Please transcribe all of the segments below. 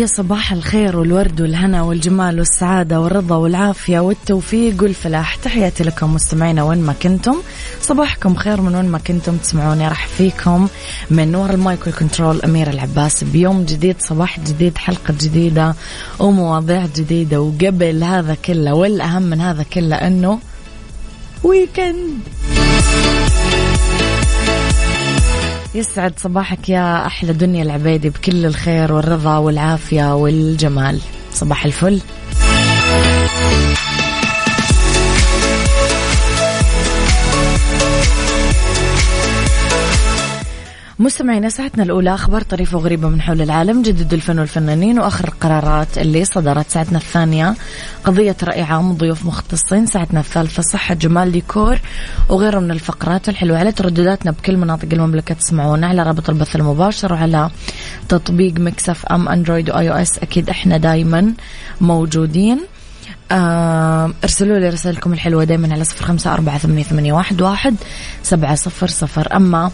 يا صباح الخير والورد والهنا والجمال والسعادة والرضا والعافية والتوفيق والفلاح. تحياتي لكم مستمعينا وين ما كنتم. صباحكم خير من وين ما كنتم تسمعوني. راح فيكم من ورا المايك والكنترول أميرة العباس. بيوم جديد صباح جديد حلقة جديدة ومواضيع جديدة. وقبل هذا كله والأهم من هذا كله أنه weekend يسعد صباحك يا أحلى دنيا العبيدي بكل الخير والرضا والعافية والجمال. صباح الفل. مستمعينا ساعتنا الأولى أخبار طريفة وغريبة من حول العالم جدد الفن والفنانين وآخر القرارات اللي صدرت. ساعتنا الثانية قضية رأي عام وضيوف مختصين. ساعتنا الثالثة صحة جمال ديكور وغيره من الفقرات الحلوة. على تردداتنا بكل مناطق المملكة تسمعونا على رابط البث المباشر وعلى تطبيق Mix FM أندرويد و iOS أكيد إحنا دايما موجودين. آه ارسلوا لي رسائلكم الحلوة دايما على صفر خمسة أربعة ثمانية واحد واحد سبعة صفر صفر. أما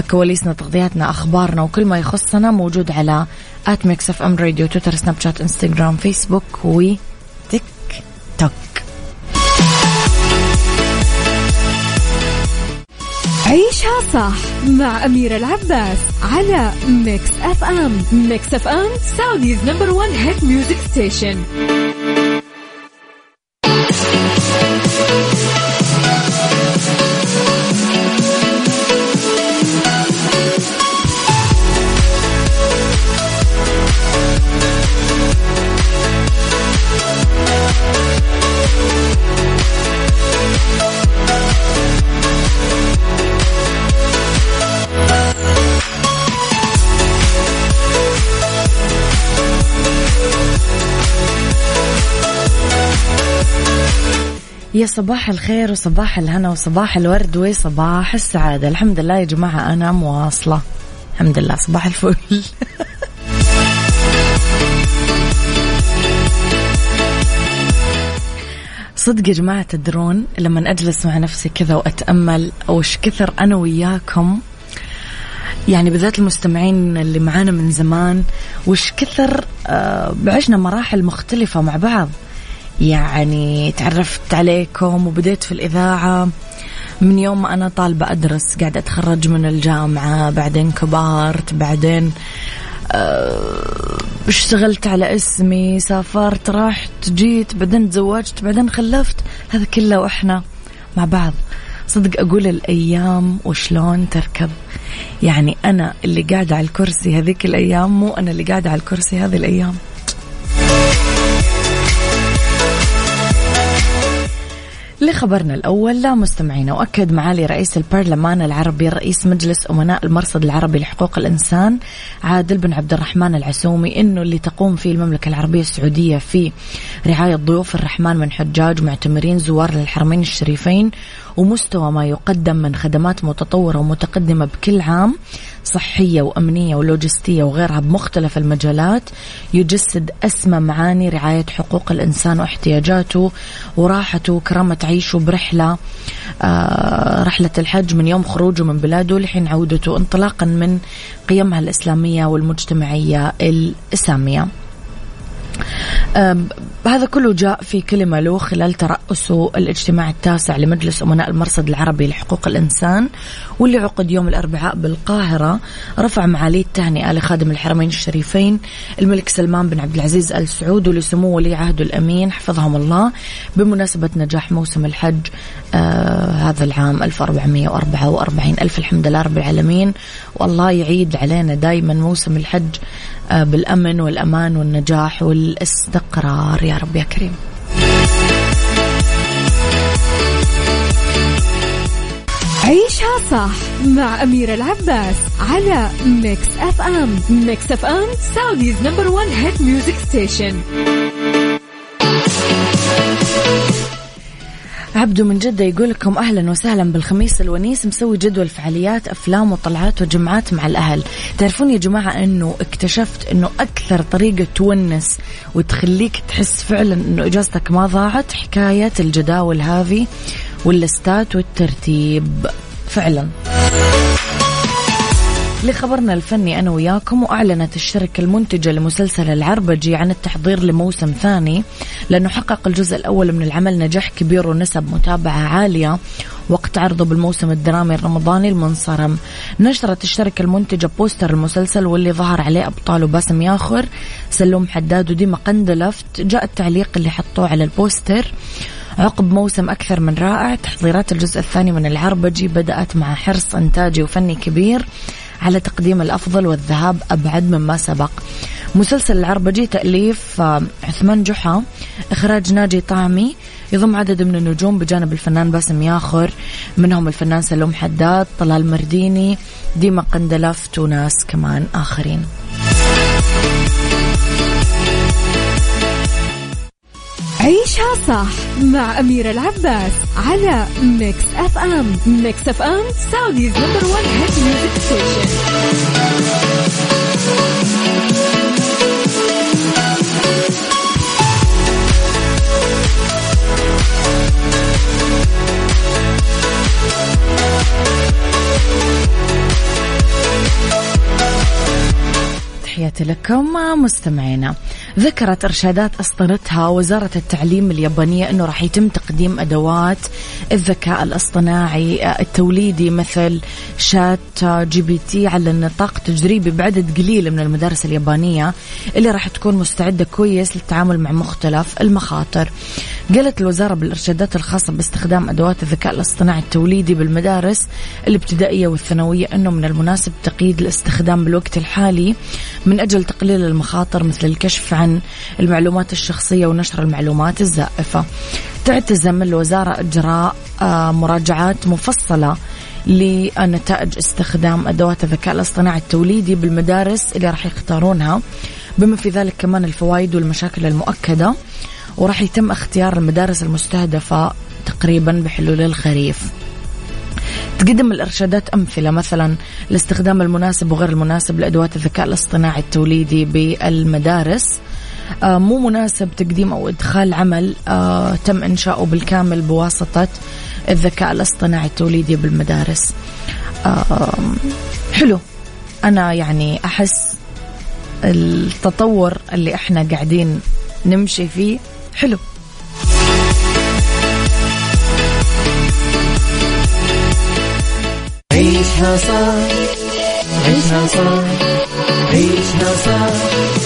كواليسنا تغطياتنا أخبارنا وكل ما يخصنا موجود على at Mix FM Radio تويتر سناب شات إنستغرام فيسبوك وتيك توك. عيشها صح مع أميرة العباس على Mix FM Mix FM Saudi's number one hit music station يا صباح الخير وصباح الهنا وصباح الورد وصباح السعادة. الحمد لله يا جماعة أنا مواصلة. الحمد لله صباح الفل. صدق يا جماعة تدرون لما أجلس مع نفسي كذا وأتأمل وش كثر أنا وياكم يعني بالذات المستمعين اللي معانا من زمان وش كثر آه، عشنا مراحل مختلفة مع بعض. يعني تعرفت عليكم وبديت في الإذاعة. من يوم ما أنا طالبة أدرس قاعدة أتخرج من الجامعة بعدين كبرت بعدين أه اشتغلت على اسمي سافرت رحت جيت بعدين تزوجت بعدين خلفت. هذا كله وإحنا مع بعض. صدق أقول الأيام وشلون تركب. يعني أنا اللي قاعدة على الكرسي هذيك الأيام مو أنا اللي قاعدة على الكرسي هذه الأيام. لخبرنا الأول لا مستمعين وأكد معالي رئيس البرلمان العربي رئيس مجلس أمناء المرصد العربي لحقوق الإنسان عادل بن عبد الرحمن العسومي أنه اللي تقوم فيه المملكة العربية السعودية في رعاية ضيوف الرحمن من حجاج معتمرين زوار للحرمين الشريفين ومستوى ما يقدم من خدمات متطورة ومتقدمة بكل عام. صحية وأمنية ولوجستية وغيرها بمختلف المجالات يجسد أسمى معاني رعاية حقوق الإنسان واحتياجاته وراحته وكرامة عيشه برحلة آه رحلة الحج من يوم خروجه من بلاده لحين عودته انطلاقا من قيمها الإسلامية والمجتمعية السامية هذا كله جاء في كلمة له خلال ترأسه الاجتماع التاسع لمجلس أمناء المرصد العربي لحقوق الإنسان واللي عقد يوم الأربعاء بالقاهرة رفع معالي التهنئة لخادم الحرمين الشريفين الملك سلمان بن عبد العزيز آل سعود ولسمو ولي عهده الأمين حفظهم الله بمناسبة نجاح موسم الحج آه هذا العام 1444 ألف الحمد لله رب العالمين. والله يعيد علينا دايما موسم الحج آه بالأمن والأمان والنجاح والاستقرار يا رب يا كريم. عيشها صح مع أميرة العباس على Mix FM Mix FM Saudi's number one hit music station عبدو من جدة يقول لكم أهلا وسهلا بالخميس الونيس مسوي جدول فعاليات أفلام وطلعات وجمعات مع الأهل. تعرفون يا جماعة أنه اكتشفت أنه أكثر طريقة تونس وتخليك تحس فعلا أنه إجازتك ما ضاعت حكاية الجداول هذه واللستات والترتيب. فعلا. لخبرنا الفني أنا وياكم وأعلنت الشركة المنتجة لمسلسل العربجي عن التحضير لموسم ثاني. لأنه حقق الجزء الأول من العمل نجاح كبير ونسب متابعة عالية وقت عرضه بالموسم الدرامي الرمضاني المنصرم. نشرت الشركة المنتجة بوستر المسلسل واللي ظهر عليه أبطاله باسم ياخر سلوم حداد وديما قندلفت. جاء التعليق اللي حطوه على البوستر. عقب موسم أكثر من رائع تحضيرات الجزء الثاني من العربجي بدأت مع حرص إنتاجي وفني كبير. على تقديم الأفضل والذهاب أبعد مما سبق. مسلسل العربجي تأليف آه، عثمان جحا إخراج ناجي طعمي يضم عدد من النجوم بجانب الفنان باسم ياخر منهم الفنان سلوم حداد طلال مرديني ديما قندلفت وناس كمان آخرين. عيشها صح مع أميرة العباس على Mix FM Mix FM Saudi's number one hit music station تحياتي لكم مستمعينا. ذكرت إرشادات أصدرتها وزارة التعليم اليابانية أنه راح يتم تقديم أدوات الذكاء الاصطناعي التوليدي مثل ChatGPT على نطاق تجريبي بعدد قليل من المدارس اليابانية اللي راح تكون مستعدة كويس للتعامل مع مختلف المخاطر. قالت الوزارة بالإرشادات الخاصة باستخدام أدوات الذكاء الاصطناعي التوليدي بالمدارس الابتدائية والثانوية أنه من المناسب تقييد الاستخدام بالوقت الحالي من أجل تقليل المخاطر مثل الكشف عن المعلومات الشخصية ونشر المعلومات الزائفة. تعتزم الوزارة إجراء آه، مراجعات مفصلة لنتائج استخدام أدوات الذكاء الاصطناعي التوليدي بالمدارس اللي راح يختارونها. بما في ذلك كمان الفوائد والمشاكل المؤكدة وراح يتم اختيار المدارس المستهدفة تقريبا بحلول الخريف. تقدم الإرشادات أمثلة مثلا الاستخدام المناسب وغير المناسب لأدوات الذكاء الاصطناعي التوليدي بالمدارس. مو مناسب تقديم أو إدخال عمل آه تم إنشاؤه بالكامل بواسطة الذكاء الاصطناعي التوليدي بالمدارس. آه حلو. أنا يعني أحس التطور اللي إحنا قاعدين نمشي فيه حلو. عيشها صح عيشها صح عيشها صح.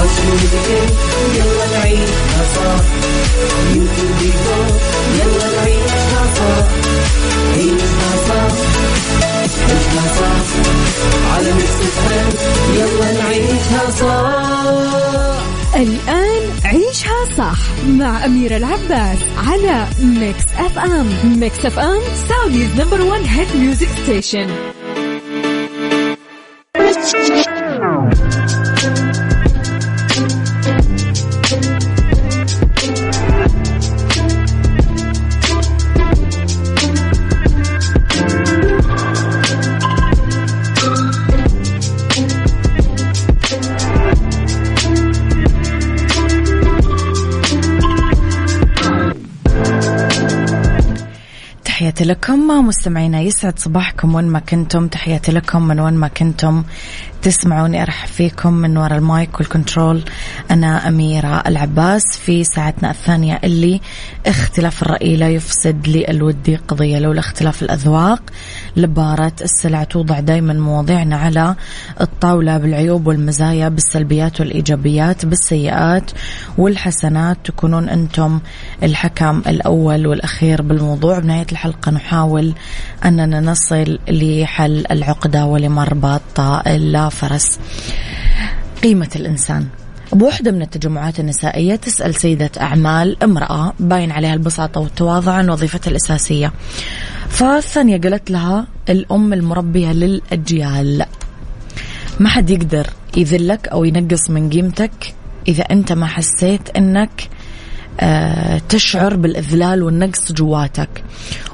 واشوفك يلا نعيشها صح يوتيوب يلا نعيشها صح عيشها صح عيشها صح على ميكس الآن عيشها صح مع أميرة العباس على Mix FM Mix FM Saudi's number one hit music station تحياتي لكم. مستمعينا يسعد صباحكم وين ما كنتم. تحياتي لكم من وين ما كنتم. تسمعوني أرحب فيكم من وراء ال mic وال control. أنا أميرة العباس في ساعتنا الثانية اللي اختلاف الرأي لا يفسد للود قضية لولا اختلاف الأذواق. لبارت السلع توضع دائما مواضيعنا على الطاولة بالعيوب والمزايا بالسلبيات والإيجابيات بالسيئات والحسنات. تكونون أنتم الحكم الأول والأخير بالموضوع. بنهاية الحلقة نحاول أننا نصل لحل العقدة ولمربط لا فرس. قيمة الإنسان. بوحدة من التجمعات النسائية تسأل سيدة أعمال امرأة باين عليها البساطة والتواضع عن وظيفتها الأساسية. فالثانية قالت لها الأم المربية للأجيال. ما حد يقدر يذلك أو ينقص من قيمتك إذا أنت ما حسيت أنك تشعر بالإذلال والنقص جواتك.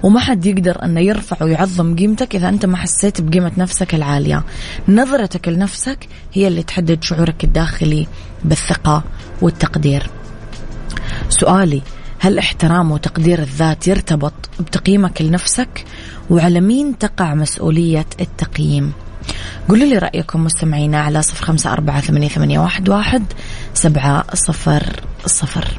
وما حد يقدر أنه يرفع ويعظم قيمتك إذا أنت ما حسيت بقيمة نفسك العالية. نظرتك لنفسك هي اللي تحدد شعورك الداخلي بالثقة والتقدير. سؤالي هل احترام وتقدير الذات يرتبط بتقييمك لنفسك؟ وعلى مين تقع مسؤولية التقييم؟ قولوا لي رأيكم مستمعينا على صفر خمسة أربعة ثمانية واحد سبعة صفر صفر.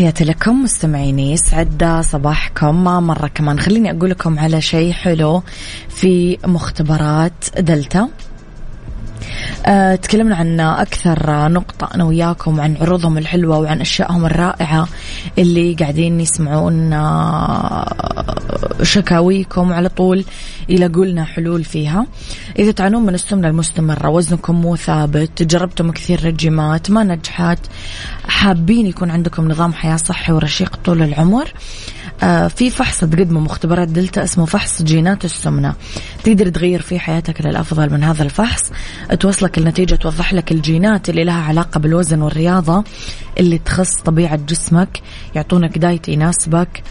تحياتي لكم مستمعيني يسعد صباحكم. مرة كمان خليني أقول لكم على شيء حلو في مختبرات دلتا. أه تكلمنا عن أكثر نقطة أنا وياكم عن عروضهم الحلوة وعن أشيائهم الرائعة اللي قاعدين يسمعون شكاويكم على طول يلاقوا لنا حلول فيها. إذا تعانون من السمنة المستمرة وزنكم مو ثابت جربتم كثير رجيمات ما نجحت حابين يكون عندكم نظام حياة صحي ورشيق طول العمر. آه في فحص تقدمه مختبرات دلتا اسمه فحص جينات السمنة. تقدر تغير فيه حياتك للأفضل من هذا الفحص. توصلك النتيجة توضح لك الجينات اللي لها علاقة بالوزن والرياضة اللي تخص طبيعة جسمك يعطونك دايت يناسبك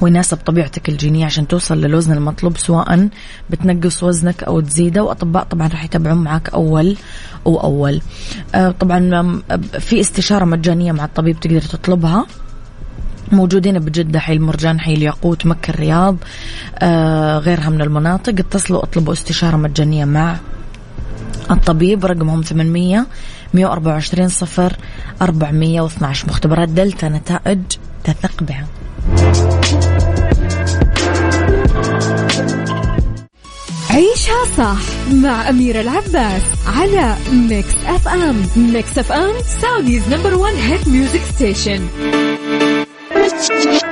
ويناسب طبيعتك الجينية عشان توصل للوزن المطلوب سواء بتنقص وزنك أو تزيده. وأطباء طبعا راح يتابعون معك أول وأول. آه طبعا في استشارة مجانية مع الطبيب تقدر تطلبها. موجودين بجدة حي المرجان حي الياقوت مكة الرياض آه غيرها من المناطق. اتصلوا اطلبوا استشارة مجانية مع الطبيب رقمهم 800 124 صفر 412 مختبرات دلتا نتائج تثق بها. عيشها صح مع أميرة العباس على Mix FM Mix FM Saudi's number one hit music station Thank you.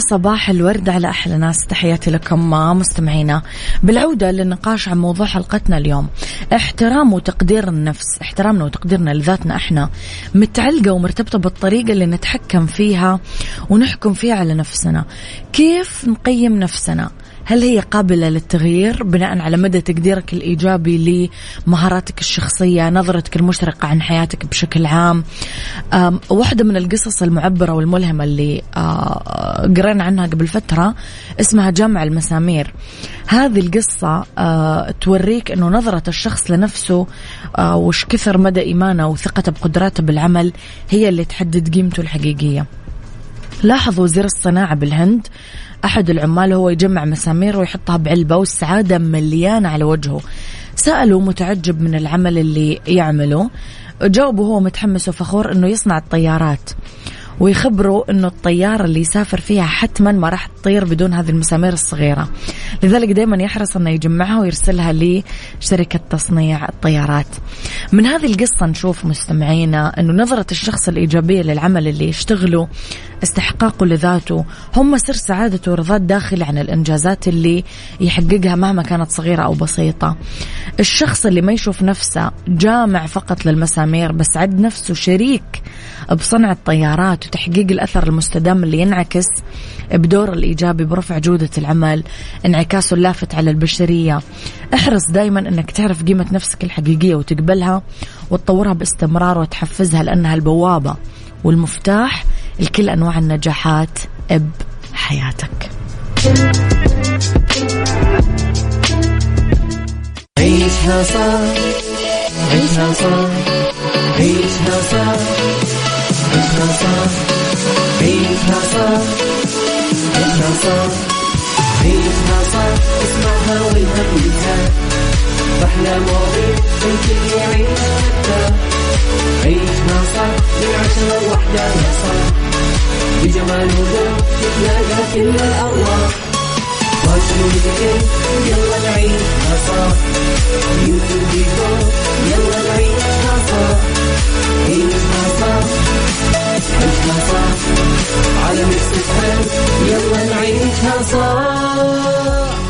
صباح الورد على أحلى ناس. تحياتي لكم مستمعينا بالعودة للنقاش عن موضوع حلقتنا اليوم. احترام وتقدير النفس. احترامنا وتقديرنا لذاتنا إحنا متعلقة ومرتبطة بالطريقة اللي نتحكم فيها ونحكم فيها على نفسنا. كيف نقيم نفسنا؟ هل هي قابلة للتغيير؟ بناء على مدى تقديرك الإيجابي لمهاراتك الشخصية نظرتك المشرقة عن حياتك بشكل عام. واحدة من القصص المعبرة والملهمة اللي قرينا عنها قبل فترة اسمها جامع المسامير. هذه القصة توريك أنه نظرة الشخص لنفسه وش كثر مدى إيمانه وثقته بقدراته بالعمل هي اللي تحدد قيمته الحقيقية. لاحظ وزير الصناعة بالهند. أحد العمال هو يجمع مسامير ويحطها بعلبة والسعادة مليانة على وجهه. سأله متعجب من العمل اللي يعمله. جاوب وهو متحمس وفخور أنه يصنع الطيارات ويخبروا إنه الطيارة اللي يسافر فيها حتما ما راح تطير بدون هذه المسامير الصغيرة. لذلك دائما يحرص إنه يجمعها ويرسلها لشركة تصنيع الطيارات. من هذه القصة نشوف مستمعينا إنه نظرة الشخص الإيجابية للعمل اللي يشتغله استحقاقه لذاته. هم سر سعادته ورضاه الداخلي عن الإنجازات اللي يحققها مهما كانت صغيرة أو بسيطة. الشخص اللي ما يشوف نفسه جامع فقط للمسامير بس عد نفسه شريك بصنع الطيارات وتحقيق الأثر المستدام اللي ينعكس بدور الإيجابي برفع جودة العمل انعكاسه اللافت على البشرية. احرص دايما أنك تعرف قيمة نفسك الحقيقية وتقبلها وتطورها باستمرار وتحفزها لأنها البوابة والمفتاح لكل أنواع النجاحات بحياتك عيشها صح عيشها صح عيشها صح عيشها صح عيشها صح عيشها صح عيشها صح. اسمعها والهم ينزاح أحلى مواضيع الكل يعيش مرتاح عيشها صح من عشرة لوحدة صاح بجمال وذوق تتلاقى كل الأرواح واشرب يلا نعيشها صح يوتيوب ديكور يلا نعيشها صح عيشها صح عيشها صح على ميكس يلا نعيشها صح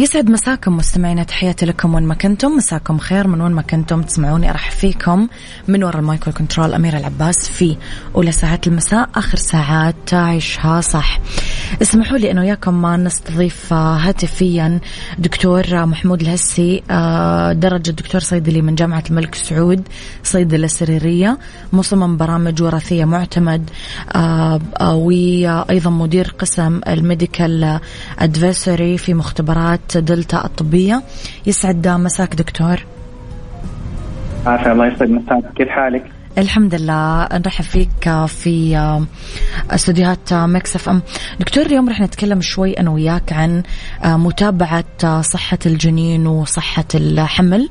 يسعد مساكم مستمعينا تحياتي لكم وين ما كنتم. مساكم خير من وين ما كنتم. تسمعوني أرحب فيكم من وراء ال mic وال control أميرة العباس في أولى ساعات المساء آخر ساعات عيشها صح. اسمحوا لي انه وياكم ما نستضيف هاتفيا دكتور محمود الهسي آه، درجة دكتور صيدلي من جامعة الملك سعود صيدلة سريرية مصمم برامج وراثية معتمد آه، آه، وأيضا مدير قسم ال medical advisory في مختبرات دلتا الطبية. يسعد مساك دكتور. عافية الله يسعد مساك. كيف حالك؟ الحمد لله. نرحب فيك في استديوهات Mix FM. دكتور اليوم رح نتكلم شوي أنا وياك عن متابعة صحة الجنين وصحة الحمل.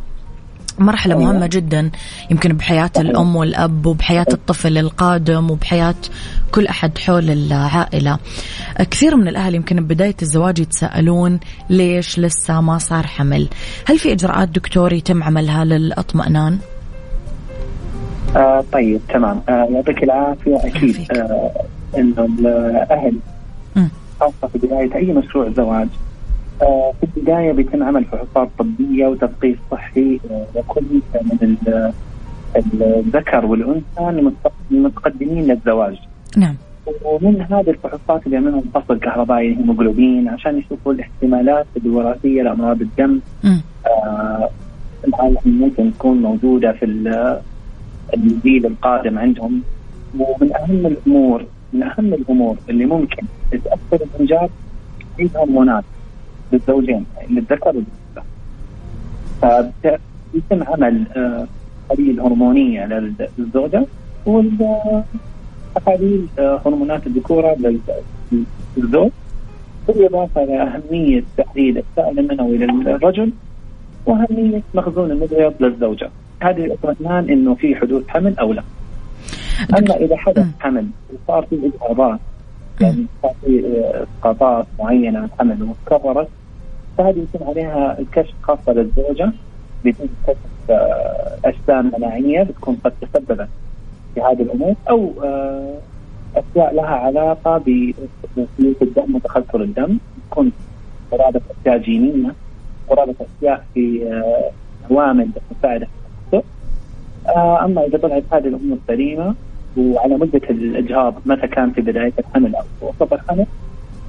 مرحلة أيوة. مهمة جدا يمكن بحياة الأم والأب وبحياة الطفل القادم وبحياة كل أحد حول العائلة. كثير من الأهل يمكن ببداية الزواج يتساءلون ليش لسه ما صار حمل؟ هل في إجراءات دكتور يتم عملها للأطمئنان؟ آه طيب تمام. آه يعطيك العافية. أكيد آه إنه الأهل خاصه في بدايه أي مشروع زواج آه في البداية بيتم عمل فحوصات طبية وتثقيف صحي آه لكل من الذكر والأنثى المتقدمين للزواج. نعم. ومن هذه الفحوصات اللي يعملهم فصل كهربائي هيموجلوبين عشان يشوفوا الاحتمالات الوراثية لأمراض الدم آه ممكن تكون موجودة في الجيل القادم عندهم ومن أهم الأمور من أهم الأمور اللي ممكن تأثر الانجاب هي الهرمونات للزوجين للذكر والانثى. فيتم عمل تحاليل هرمونية للزوجة والتحاليل هرمونات الذكورة للزوج بالاضافه إلى أهمية تحليل السائل المنوي للرجل وأهمية مخزون المبيض للزوجة. هذه اطمئنان إنه في حدوث حمل أو لا. أما إذا حدث حمل وصار في اجهاضات يعني صار في اسقاطات معينة من حمل وتكررت فهذه يتم عليها الكشف خاصه للزوجه بيتم كشف اجسام مناعيه بتكون قد تسببت في هذه الأمور أو اشياء لها علاقة بسلوك الدم وتخثر الدم. تكون قرابه اشياء جينية قرابه اشياء في عوامل مساعده آه أما إذا طلعت هذه الأمور سليمة وعلى مدة الإجهاض متى كان في بداية الحمل أو وسط الحمل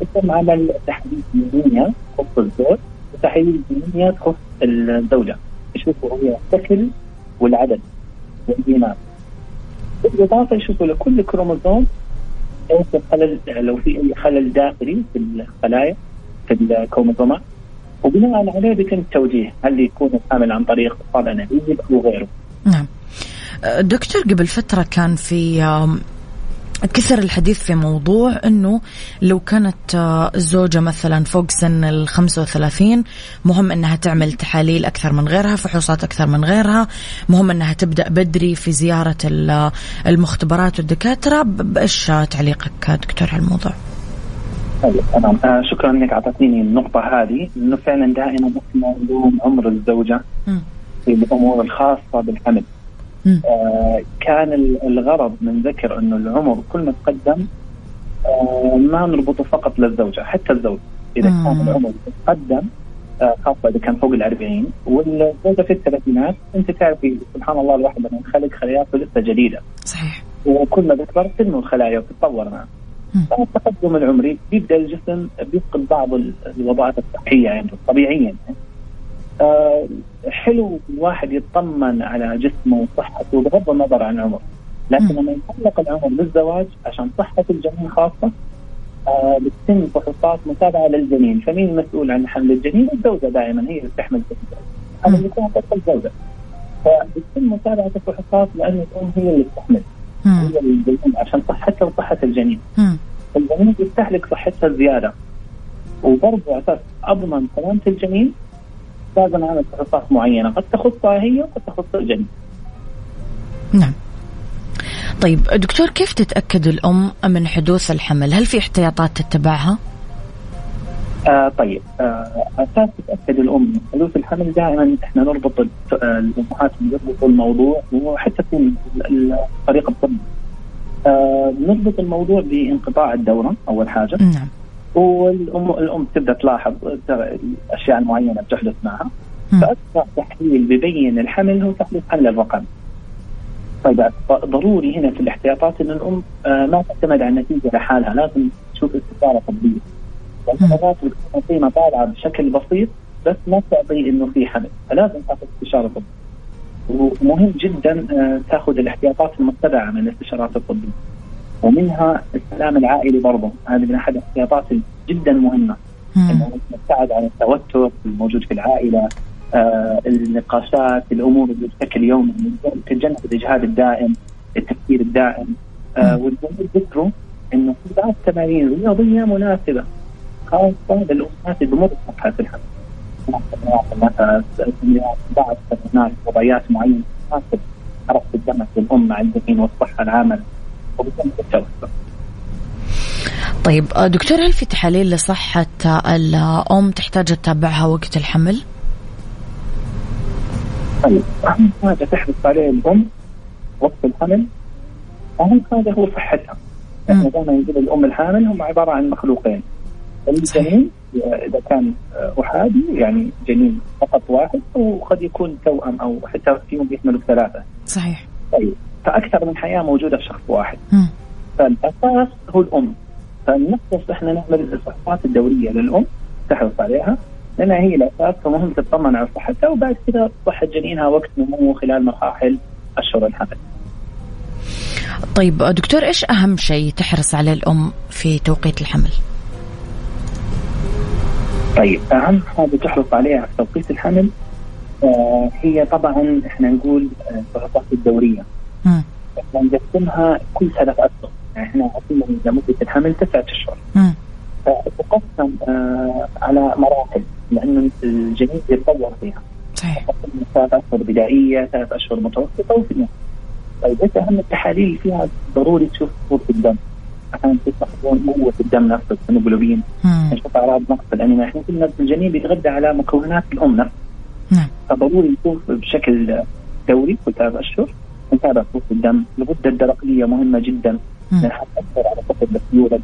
يتم عمل تحاليل جينيه تخص الزوج وتحاليل جينيه تخص الزوجه يشوفوا هي الشكل والعدد والجينات بالإضافة يشوفوا لكل كروموزوم إيش الخلل لو في أي خلل داخلي في الخلايا في الكروموزومات وبناء عليه بيتم التوجيه هل يكون الحمل عن طريق طفل أنابيب أو غيره. نعم. أه، دكتور قبل فترة كان في كثر الحديث في موضوع إنه لو كانت أه، الزوجة مثلا فوق سن ال 35 مهم إنها تعمل تحاليل أكثر من غيرها، فحوصات أكثر من غيرها، مهم إنها تبدأ بدري في زيارة المختبرات والدكاترة، بايش تعليقك دكتور على الموضوع؟ طيب تمام آه شكرا إنك اعطيتيني النقطة هذه إنه فعلا دائما نلوم عمر الزوجة في الأمور الخاصة بالحمل. آه كان الغرض من ذكر إنه العمر كل ما تقدم آه ما نربطه فقط للزوجة حتى الزوج إذا مم. كان العمر تقدم آه خاصة إذا كان فوق الأربعين والزوجة في الثلاثينات أنت تعرفي سبحان الله الواحد لما ينخلق خلياته لسه جديدة. صحيح. وكل ما تكبر تنمو الخلايا وتتطور معه. التقدم العمري بيبدأ الجسم بيفقد بعض الوظائف الصحية عنده طبيعيا آه حلو الواحد يطمن على جسمه وصحته بغض النظر عن عمره. لكن لما يتعلق العمر بالزواج عشان صحة الجنين خاصة آه بتتم فحوصات متابعة للجنين. فمين المسؤول عن حمل الجنين؟ الزوجة دائما هي اللي تحمل الجنين. هذا اللي يكون الزوجة. فبتتم متابعة الفحوصات لأن الام هي اللي تحمل هي الجنين عشان صحتها وصحة الجنين. الجنين يستهلك صحتها زيادة. وبرضه على أساس أضمن سلامة الجنين لازم اعمل فحوصات معينة قد تخصها هي وقد تخص الجنين. نعم. طيب دكتور كيف تتأكد الأم من حدوث الحمل؟ هل في احتياطات تتبعها؟ آه طيب آه أساس تتأكد الأم من حدوث الحمل دائما إحنا نربط الأمهات يربطوا الموضوع وحتى في الطريقة الطبية آه نربط الموضوع بانقطاع الدورة أول حاجة نعم والام الأم تبدأ تلاحظ الأشياء المعينة بتحدث معها. فاسرع تحليل ببين الحمل هو تحليل حمل الرقم. طيب ضروري هنا في الاحتياطات إن الأم آه ما تعتمد على النتيجة لحالها لازم تشوف استشاره طبيه مرات بتكون في مطالعة بشكل بسيط بس ما تعطي إنه في حمل. فلازم تاخذ استشارة طبيه ومهم جدا آه، تاخذ الاحتياطات المتبعة من الاستشارات الطبيه ومنها السلام العائلي برضه. هذه من أحد الاحتياطات جدا مهمة. إنه نبتعد عن التوتر الموجود في العائلة آه النقاشات الأمور اللي بشكل يومي تتجنب الإجهاد الدائم التفكير الدائم. آه والجميع ذكروا إنه في بعض التمارين الرياضيه مناسبة خاصة للأمهات اللي بمر بمرحله الحمل. بعض التمرينات وضعيات معينة تناسب حركة الدم في الام مع الجنين والصحه العامه. طيب آه، دكتور هل في تحاليل لصحة الأم تحتاج تتابعها وقت الحمل؟ طيب أهم حاجة تحرص عليها الأم وقت الحمل أهم حاجة هو صحتها. إحنا دائما نقول الأم الحامل هم عبارة عن مخلوقين. الجنين إذا كان أحادي يعني جنين فقط واحد وقد يكون توأم أو حتى فيهم بيحملوا ثلاثة. صحيح. طيب فأكثر من حياة موجودة في شخص واحد. م. فالأساس هو الأم. فنخصص إحنا نعمل الفحوصات الدورية للأم تحرص عليها لأنها هي الأساس فمهم تطمن على صحتها وبعد كذا صحة جنينها وقت نمو خلال مراحل اشهر الحمل. طيب دكتور إيش أهم شيء تحرص عليه الأم في توقيت الحمل؟ طيب أهم حاجة تحرص عليها في توقيت الحمل آه هي طبعا إحنا نقول الفحوصات آه الدورية. إحنا نقسمها كل ثلاث اشهر، يعني إحنا عطينا لمده الحمل تسعة أشهر. فتقسم آه على مراحل لأنه الجنين يتطور فيها. صحيح. ثلاث أشهر بدائية، ثلاث أشهر متوسطة وفي النص. طيب إيش أهم التحاليل اللي فيها ضروري تشوف صوره الدم. عشان تستخدمون قوه الدم نفسه الهيموجلوبين نشوف أعراض نقص الانيميا إحنا قلنا الجنين بيتغذى على مكونات الأم نفسها نعم فضروري نشوف بشكل دوري كل ثلاث أشهر نتابع صوت الدم الغده الدرقيه مهمة جدا. لأنها تأثر على طفل بس يولد.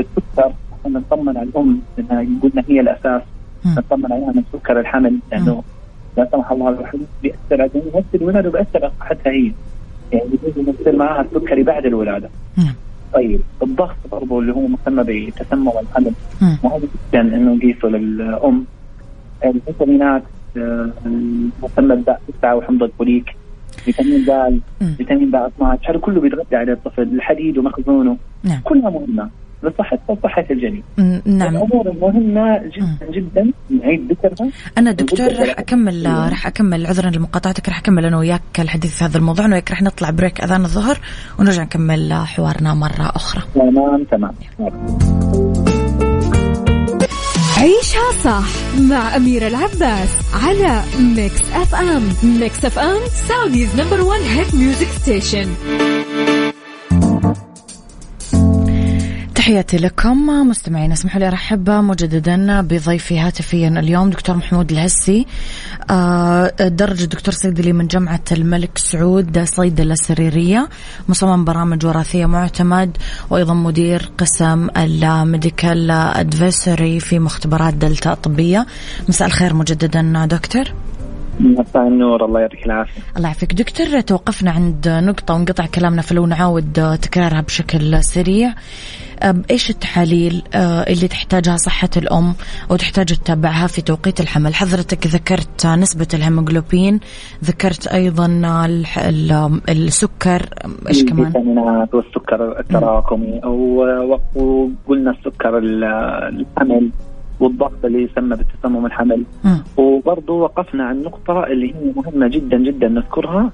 السكر نطمن على الأم لانها قلنا هي الأساس. نطمن عليها من سكر الحمل لأنه لا سمح الله الحديث بيأثر على نفس الولادة وبياثر على صحتها هي. يعني بيجوز يصير معها السكري بعد الولادة. نعم. طيب الضغط برضه اللي هو مسمى بتسمم الحمل. مهم جدا إنه نقيسه للأم. الفيتامينات المسمى ال B تسعة وحمض الفوليك فيتامين د فيتامين ب 12 هذا كله بيتغذى على الطفل الحديد ومخزونه نعم. كلها مهمة لصحتها وصحه الجنين. نعم الأمور المهمة جدا جدا نعيد ذكرها أنا دكتور. راح اكمل أيوة. راح أكمل عذرا لمقاطعتك راح أكمل أنا وياك الحديث في هذا الموضوع وياك راح نطلع break أذان الظهر ونرجع نكمل حوارنا مرة أخرى تمام تمام عيشها صح مع أميرة العباس على Mix FM Mix FM Saudi's number one hit music station تحياتي لكم مستمعين اسمحوا لي أرحب مجددا بضيفي هاتفيا اليوم دكتور محمود الهسي. آه، درجة دكتور صيدلي من جامعة الملك سعود صيدله سريريه مصمم برامج وراثية معتمد وأيضا مدير قسم ال Medical Advisory في مختبرات دلتا الطبيه مساء الخير مجددا دكتور. مساء النور الله يعطيك العافية. الله يعافيك. دكتور توقفنا عند نقطة ونقطع كلامنا فلو نعاود تكرارها بشكل سريع. إيش التحاليل آه، اللي تحتاجها صحة الأم أو تحتاج تتابعها في توقيت الحمل؟ حضرتك ذكرت نسبة الهيموغلوبين ذكرت ال- السكر إيش كمان؟ الفيتامينات والسكر التراكمي. أو وقلنا السكر ال- الحمل والضغط اللي يسمى بالتسمم الحمل. وبرضه وقفنا عن نقطة اللي هي مهمة جدا جدا نذكرها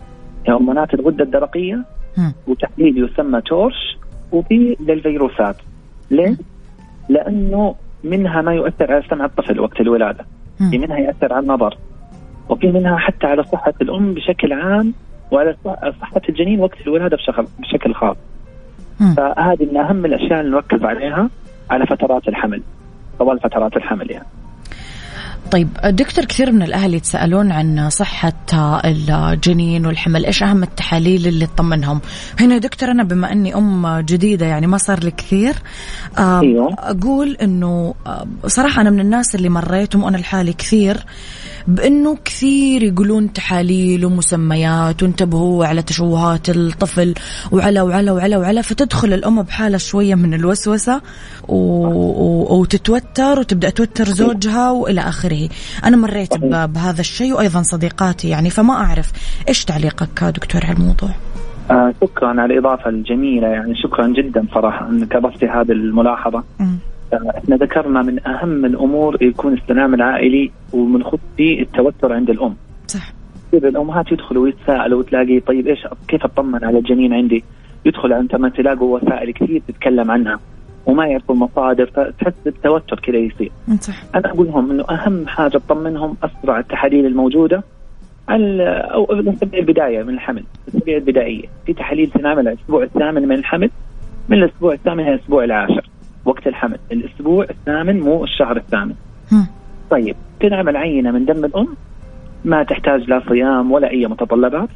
هرمونات الغدة الدرقية. وتحليل يسمى تورش. وفي للفيروسات ليه؟ لأنه منها ما يؤثر على سمع الطفل وقت الولادة. في منها يأثر على النظر وفي منها حتى على صحة الأم بشكل عام وعلى صح- صحة الجنين وقت الولادة بشكل بشكل خاص. فهذه من أهم الأشياء اللي نركز عليها على فترات الحمل طوال فترات الحمل يعني طيب دكتور كثير من الأهل يتساءلون عن صحة الجنين والحمل إيش أهم التحاليل اللي تطمنهم هنا دكتور أنا بما أني أم جديدة يعني ما صار لي كثير أيوه. أقول أنه آه، صراحة أنا من الناس اللي مريت وأنا لحالي كثير بأنه كثير يقولون تحاليل ومسميات وانتبهوا على تشوهات الطفل وعلى وعلى وعلى وعلى فتدخل الأم بحالة شوية من الوسوسة و... و... وتتوتر وتبدأ توتر زوجها وإلى آخره. أنا مريت ب... بهذا الشيء وأيضا صديقاتي يعني فما أعرف إيش تعليقك دكتور على الموضوع؟ آه شكرا على الإضافة الجميلة يعني شكرا جدا صراحة أنك أضفتي هذه الملاحظة. إحنا ذكرنا من أهم الأمور يكون السلام العائلي ومنخط فيه التوتر عند الأم. صح. كثير الأمهات يدخلوا ويتساءلوا وتلاقي طيب إيش كيف أطمن على الجنين عندي؟ يدخل على الانترنت تلاقوا وسائل كثير تتكلم عنها وما يعرفوا المصادر فتحس بالتوتر كذا يصير. صح. أنا أقول لهم إنه أهم حاجة تطمنهم أسرع التحاليل الموجودة ال- أو نسميها البداية من الحمل الاسابيع البدائية. في تحاليل تنعمل الأسبوع الثامن من الحمل من الأسبوع الثامن إلى الأسبوع العاشر. وقت الحمل. الأسبوع الثامن مو الشهر الثامن. طيب تنعمل عينة من دم الأم ما تحتاج لا صيام ولا أي متطلبات.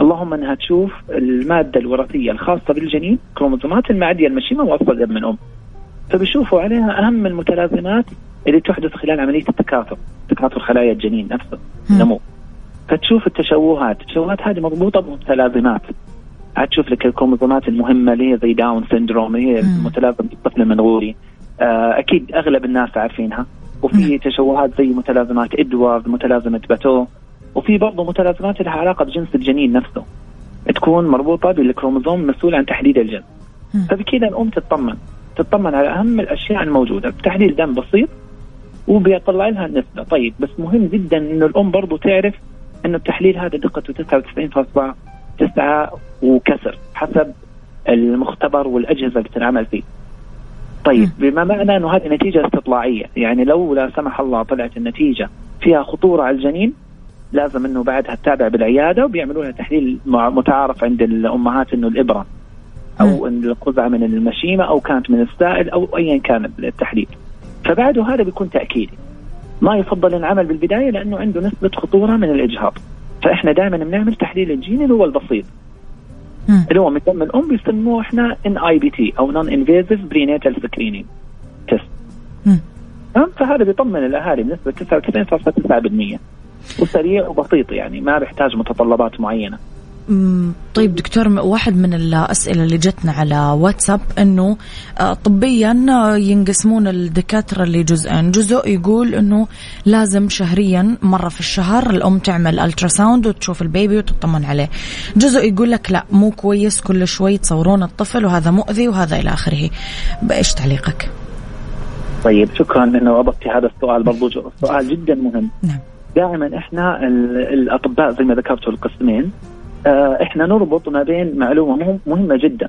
اللهم أنها تشوف المادة الوراثية الخاصة بالجنين كروموسومات المعديه المشيمة وأصل دم الام فبيشوفوا عليها أهم المتلازمات اللي تحدث خلال عملية التكاثر تكاثر خلايا الجنين نفسه. النمو فتشوف التشوهات التشوهات هذه مربوطه بمتلازمات. هتشوف لك الكروموسومات المهمة اللي هي زي Down syndrome اللي هي. متلازمة الطفل المنغولي آه، أكيد أغلب الناس عارفينها. وفي تشوهات زي متلازمات إدوارد متلازمة باتو وفي برضه متلازمات لها علاقة بجنس الجنين نفسه. تكون مربوطة بالكروموزوم المسؤول عن تحديد الجنس. فبكذا الأم تطمن. تطمن على أهم الأشياء الموجودة تحليل دم بسيط وبيطلع لها النسبة. طيب بس مهم جدا انه الأم برضو تعرف انه التحليل هذا دقته 99.9 وكسر حسب المختبر والأجهزة اللي بتنعمل فيه. طيب بما معنى إنه هذه نتيجة استطلاعية يعني لو لا سمح الله طلعت النتيجة فيها خطورة على الجنين لازم إنه بعدها تتابع بالعيادة وبيعملوا لها تحليل متعارف عند الأمهات إنه الإبرة أو إن الخزعة من المشيمة أو كانت من السائل أو ايا كان التحليل. فبعده هذا بيكون تأكيدي. ما يفضل العمل بالبداية لأنه عنده نسبة خطورة من الإجهاض. فإحنا دائما بنعمل تحليل الجين اللي هو البسيط. اللي هو من دم الام بيسموه إحنا NIPT أو Non-Invasive Prenatal Screening Test. تمام؟ فهذا بيطمن الاهالي بنسبة 99.9% وسريع وبسيط يعني ما بيحتاج متطلبات معينة. طيب دكتور واحد من الأسئلة اللي جتنا على واتساب أنه آه، طبيا آه، ينقسمون الدكاترة لجزئين. جزء يقول أنه لازم شهريا مرة في الشهر الأم تعمل ultrasound وتشوف ال baby وتطمن عليه. جزء يقول لك لا مو كويس كل شوي تصورون الطفل وهذا مؤذي وهذا إلى آخره. بإيش تعليقك؟ طيب شكرا إنه أضفتي هذا السؤال. برضو جو- سؤال جدا مهم. نعم. دائما إحنا ال- الأطباء زي ما ذكرتوا القسمين إحنا نربط ما بين معلومة مهم- مهمة جدا.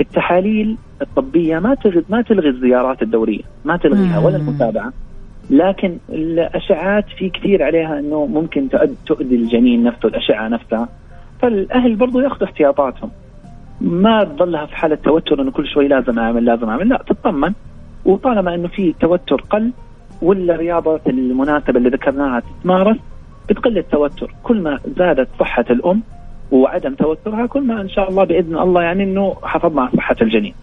التحاليل الطبية ما تلغي ما تلغي الزيارات الدورية ما تلغيها ولا. المتابعة. لكن الاشعاعات في كثير عليها إنه ممكن تؤذي الجنين نفسه الأشعة نفسها. فالأهل برضو ياخذوا احتياطاتهم. ما تظلها في حالة توتر إنه كل شوي لازم أعمل لازم أعمل. لا تطمن. وطالما إنه في توتر قل ولا الرياضه المناسبة اللي ذكرناها تتمارس بتقل التوتر. كل ما زادت صحة الأم وعدم توترها كل ما إن شاء الله بإذن الله يعني إنه حفظنا على صحة الجنين.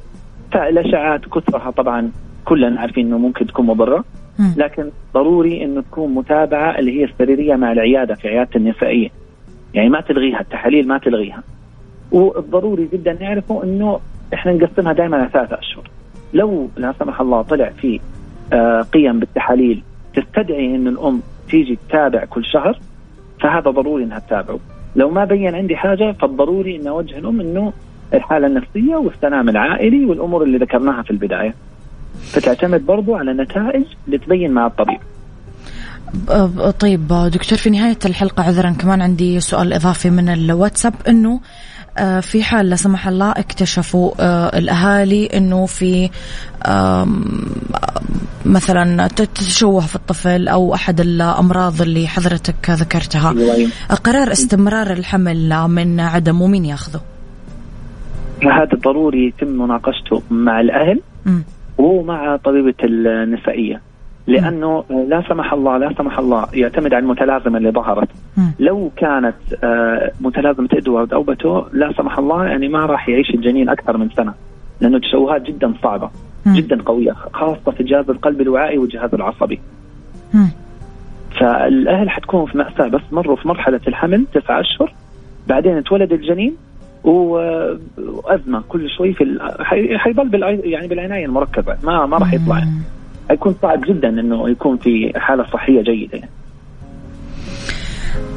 فالاشعاعات كثرها طبعا كلنا عارفين إنه ممكن تكون مضرة. لكن ضروري إنه تكون متابعة اللي هي السريرية مع العيادة في عيادة النسائية. يعني ما تلغيها التحاليل ما تلغيها. والضروري جدا نعرفه إنه إحنا نقسمها دائما على ثلاثة أشهر. لو لا سمح الله طلع في آه، قيم بالتحاليل تستدعي ان الأم تيجي تتابع كل شهر فهذا ضروري إنها تتابعه. لو ما بين عندي حاجة فالضروري ان أوجه الام إنه الحالة النفسية والسلام العائلي والأمور اللي ذكرناها في البداية. فتعتمد برضو على اللي تبين مع الطبيب. طيب دكتور في نهاية الحلقة عذرا كمان عندي سؤال إضافي من الواتساب أنه في حال لا سمح الله اكتشفوا آه، الأهالي أنه في مثلا تشوه في الطفل أو أحد الأمراض اللي حضرتك ذكرتها. قرار استمرار الحمل من عدمه مين ياخذه؟ هذا ضروري يتم مناقشته مع الأهل. ومع طبيبة النسائية لأنه لا سمح الله لا سمح الله يعتمد على المتلازمة اللي ظهرت. لو كانت آه، متلازمة إدوارد أو باتو لا سمح الله يعني ما راح يعيش الجنين أكثر من سنة لأنه التشوهات جدا صعبة. جدا قوية خاصة في الجهاز القلبي الوعائي والجهاز العصبي. فالأهل حتكون في مأساة بس مروا في مرحلة الحمل تسعة أشهر بعدين اتولد الجنين وأزمة كل شوي في ال- حيضل بالع- يعني بالعناية المركزة ما ما راح يطلع. حيكون صعب جدا إنه يكون في حالة صحية جيدة يعني.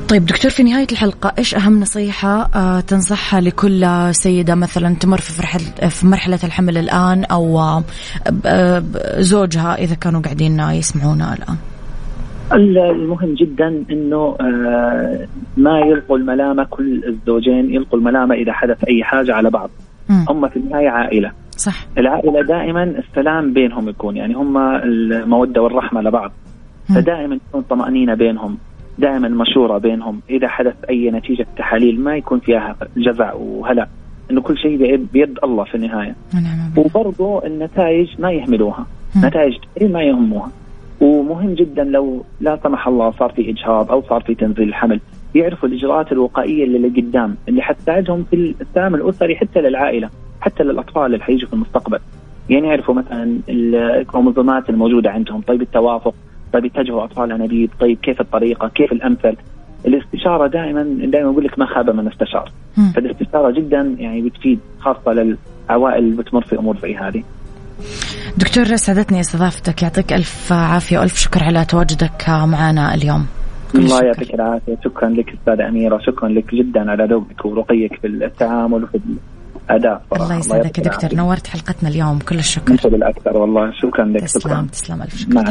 طيب دكتور في نهاية الحلقة إيش أهم نصيحة آه، تنصحها لكل سيدة مثلا تمر في مرحلة في مرحلة الحمل الآن أو آه، آه، زوجها إذا كانوا قاعدين يسمعونا الآن المهم جدا إنه آه، ما يلقوا الملامة كل الزوجين يلقوا الملامة إذا حدث أي حاجة على بعض. هم في النهاية عائلة صح. العائلة دائما السلام بينهم يكون يعني هم المودة والرحمة لبعض. فدائما تكون طمأنينة بينهم دائما مشورة بينهم. إذا حدث أي نتيجة تحاليل ما يكون فيها جزع وهلع إنه كل شيء بيد- الله في النهاية. وبرضه النتائج ما يهملوها. نتائج ما يهموها. ومهم جدا لو لا سمح الله صار في إجهاض أو صار في تنزيل الحمل يعرفوا الإجراءات الوقائية اللي لقدام اللي حتساعدهم في السلام الأسري حتى للعائلة. حتى للأطفال اللي حيجوا في المستقبل. يعني يعرفوا مثلا الكروموزومات الموجودة عندهم. طيب التوافق طيب يتجهوا أطفال انابيب طيب كيف الطريقة كيف الأمثل. الاستشارة دائما دائما أقول لك ما خاب من استشار. فالاستشارة جدا يعني بتفيد خاصة للعوائل اللي بتمر في أمور زي هذه. دكتور سعدتني استضافتك. يعطيك ألف عافية وألف شكر على تواجدك معنا اليوم. الله. يعطيك العافية. شكرا لك أستاذة أميرة. شكرا لك جدا على ذوقك ورقيك في التعامل وفي صراحة. الله يسعدك دكتور. نورت حلقتنا اليوم. كل الشكر. أنت بالأكثر والله. شكرا لك. تسلم شكرا. تسلم. ألف شكر. مع